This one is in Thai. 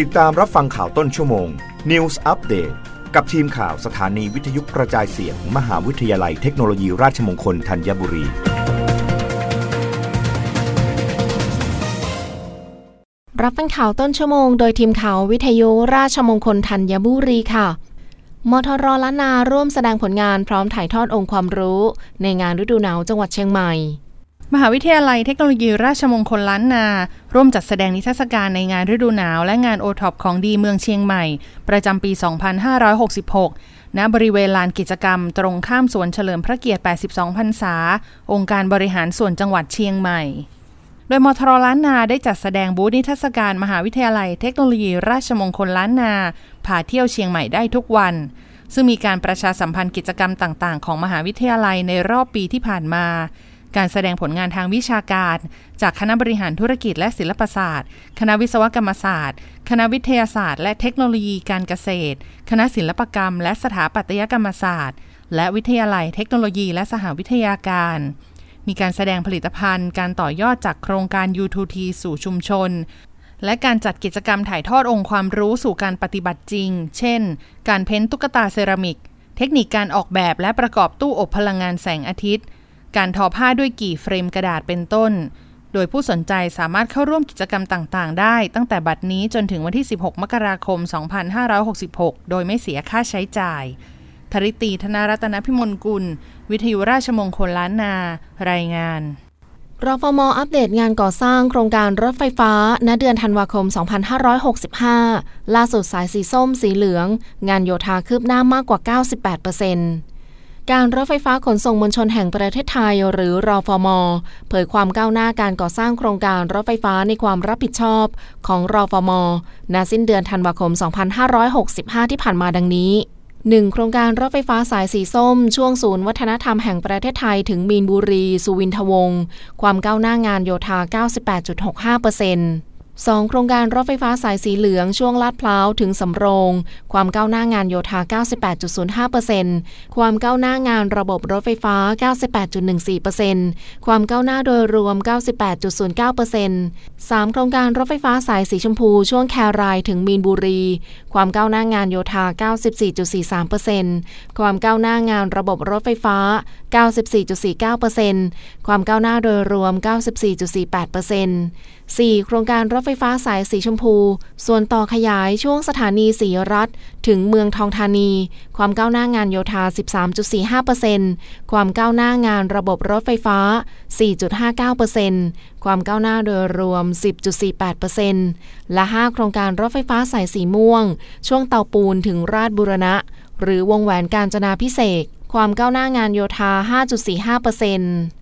ติดตามรับฟังข่าวต้นชั่วโมง News Update กับทีมข่าวสถานีวิทยุกระจายเสียงมมหาวิทยาลัยเทคโนโลยีราชมงคลธัญบุรี รับฟังข่าวต้นชั่วโมงโดยทีมข่าววิทยุราชมงคลธัญบุรีค่ะมทรล้านนาร่วมแสดงผลงานพร้อมถ่ายทอดองค์ความรู้ ในงานฤดูหนาวจังหวัดเชียงใหม่ มหาวิทยาลัยเทคโนโลยีราชมงคลล้านนา ร่วมจัดแสดงนิทรรศการในงานฤดูหนาว และงานโอท็อปของดีเมืองเชียงใหม่ ประจำปี 2566 ณ บริเวณลานกิจกรรม ตรงข้ามสวนเฉลิมพระเกียรติ 82 พรรษา องค์การบริหารส่วนจังหวัดเชียงใหม่โดยมทรล้านนาได้จัดแสดงบูธนิทรรศการมหาวิทยาลัยเทคโนโลยีราชมงคลล้านนาพาเที่ยวเชียงใหม่ได้ทุกวัน ซึ่งมีการประชาสัมพันธ์กิจกรรมต่าง ๆ ของมหาวิทยาลัยในรอบปีที่ผ่านมา การแสดงผลงานทางวิชาการ จากคณะบริหารธุรกิจและศิลปศาสตร์ คณะวิศวกรรมศาสตร์ คณะวิทยาศาสตร์ และเทคโนโลยีการเกษตร คณะศิลปกรรม และสถาปัตยกรรมศาสตร์ และวิทยาลัยเทคโนโลยี และสหวิทยาการ มีการแสดงผลิตภัณฑ์ การต่อยอดจากโครงการ U2T สู่ชุมชนและการจัดกิจกรรมถ่ายทอดองค์ความรู้สู่การปฏิบัติจริง เช่น การเพ้นตุ๊กตาเซรามิก เทคนิคการออกแบบและประกอบตู้อบพลังงานแสงอาทิตย์ การทอผ้าด้วยกี่เฟรมกระดาษเป็นต้น โดยผู้สนใจสามารถเข้าร่วมกิจกรรมต่างๆ ได้ ตั้งแต่บัดนี้จนถึงวันที่ 16 มกราคม 2566 โดยไม่เสียค่าใช้จ่าย ธริตีธนรัตนพิมลกุล วิทยุราชมงคลล้านนา รายงานรฟมอัปเดตงานก่อสร้างโครงการรถไฟฟ้า ณ เดือนธันวาคม 2565 ล่าสุดสายสีส้มสีเหลือง งานโยธาคืบหน้ามากกว่า 98% การรถไฟฟ้าขนส่งมวลชนแห่งประเทศไทย หรือรอฟมเผยความก้าวหน้าการก่อสร้างโครงการรถไฟฟ้าในความรับผิดชอบของรอฟมณสิ้นเดือนธันวาคม 2565 ที่ผ่านมาดังนี้ 1. โครงการรถไฟฟ้าสายสีส้ม ช่วงศูนย์วัฒนธรรมแห่งประเทศไทยถึงมีนบุรี สุวินทวงศ์ความก้าวหน้างานโยธา 98.65% 2. โครงการรถไฟฟ้าสายสีเหลืองช่วงลาดพร้าวถึงสำโรง ความก้าวหน้างานโยธา 98.05%ความก้าวหน้างานระบบรถไฟฟ้า 98.14%ความก้าวหน้าโดยรวม 98.09% 3. โครงการรถไฟฟ้าสายสีชมพูช่วงแครายถึงมีนบุรี ความก้าวหน้างานโยธา 94.43%ความก้าวหน้างานระบบรถไฟฟ้า 94.49%ความก้าวหน้าโดยรวม 94.48% 4. โครงการรถไฟฟ้าสายสีชมพู ส่วนต่อขยายช่วงสถานีสีรัฐ ถึงเมืองทองธานี ความก้าวหน้างานโยธา 13.45%ความก้าวหน้างานระบบรถไฟฟ้า 4.59%ความก้าวหน้าโดยรวม 10.48%และ 5 โครงการรถไฟฟ้าสายสีม่วง ช่วงเตาปูนถึงราชบุรณะ หรือวงแหวนการจนาพิเศษ ความก้าวหน้างานโยธา 5.45%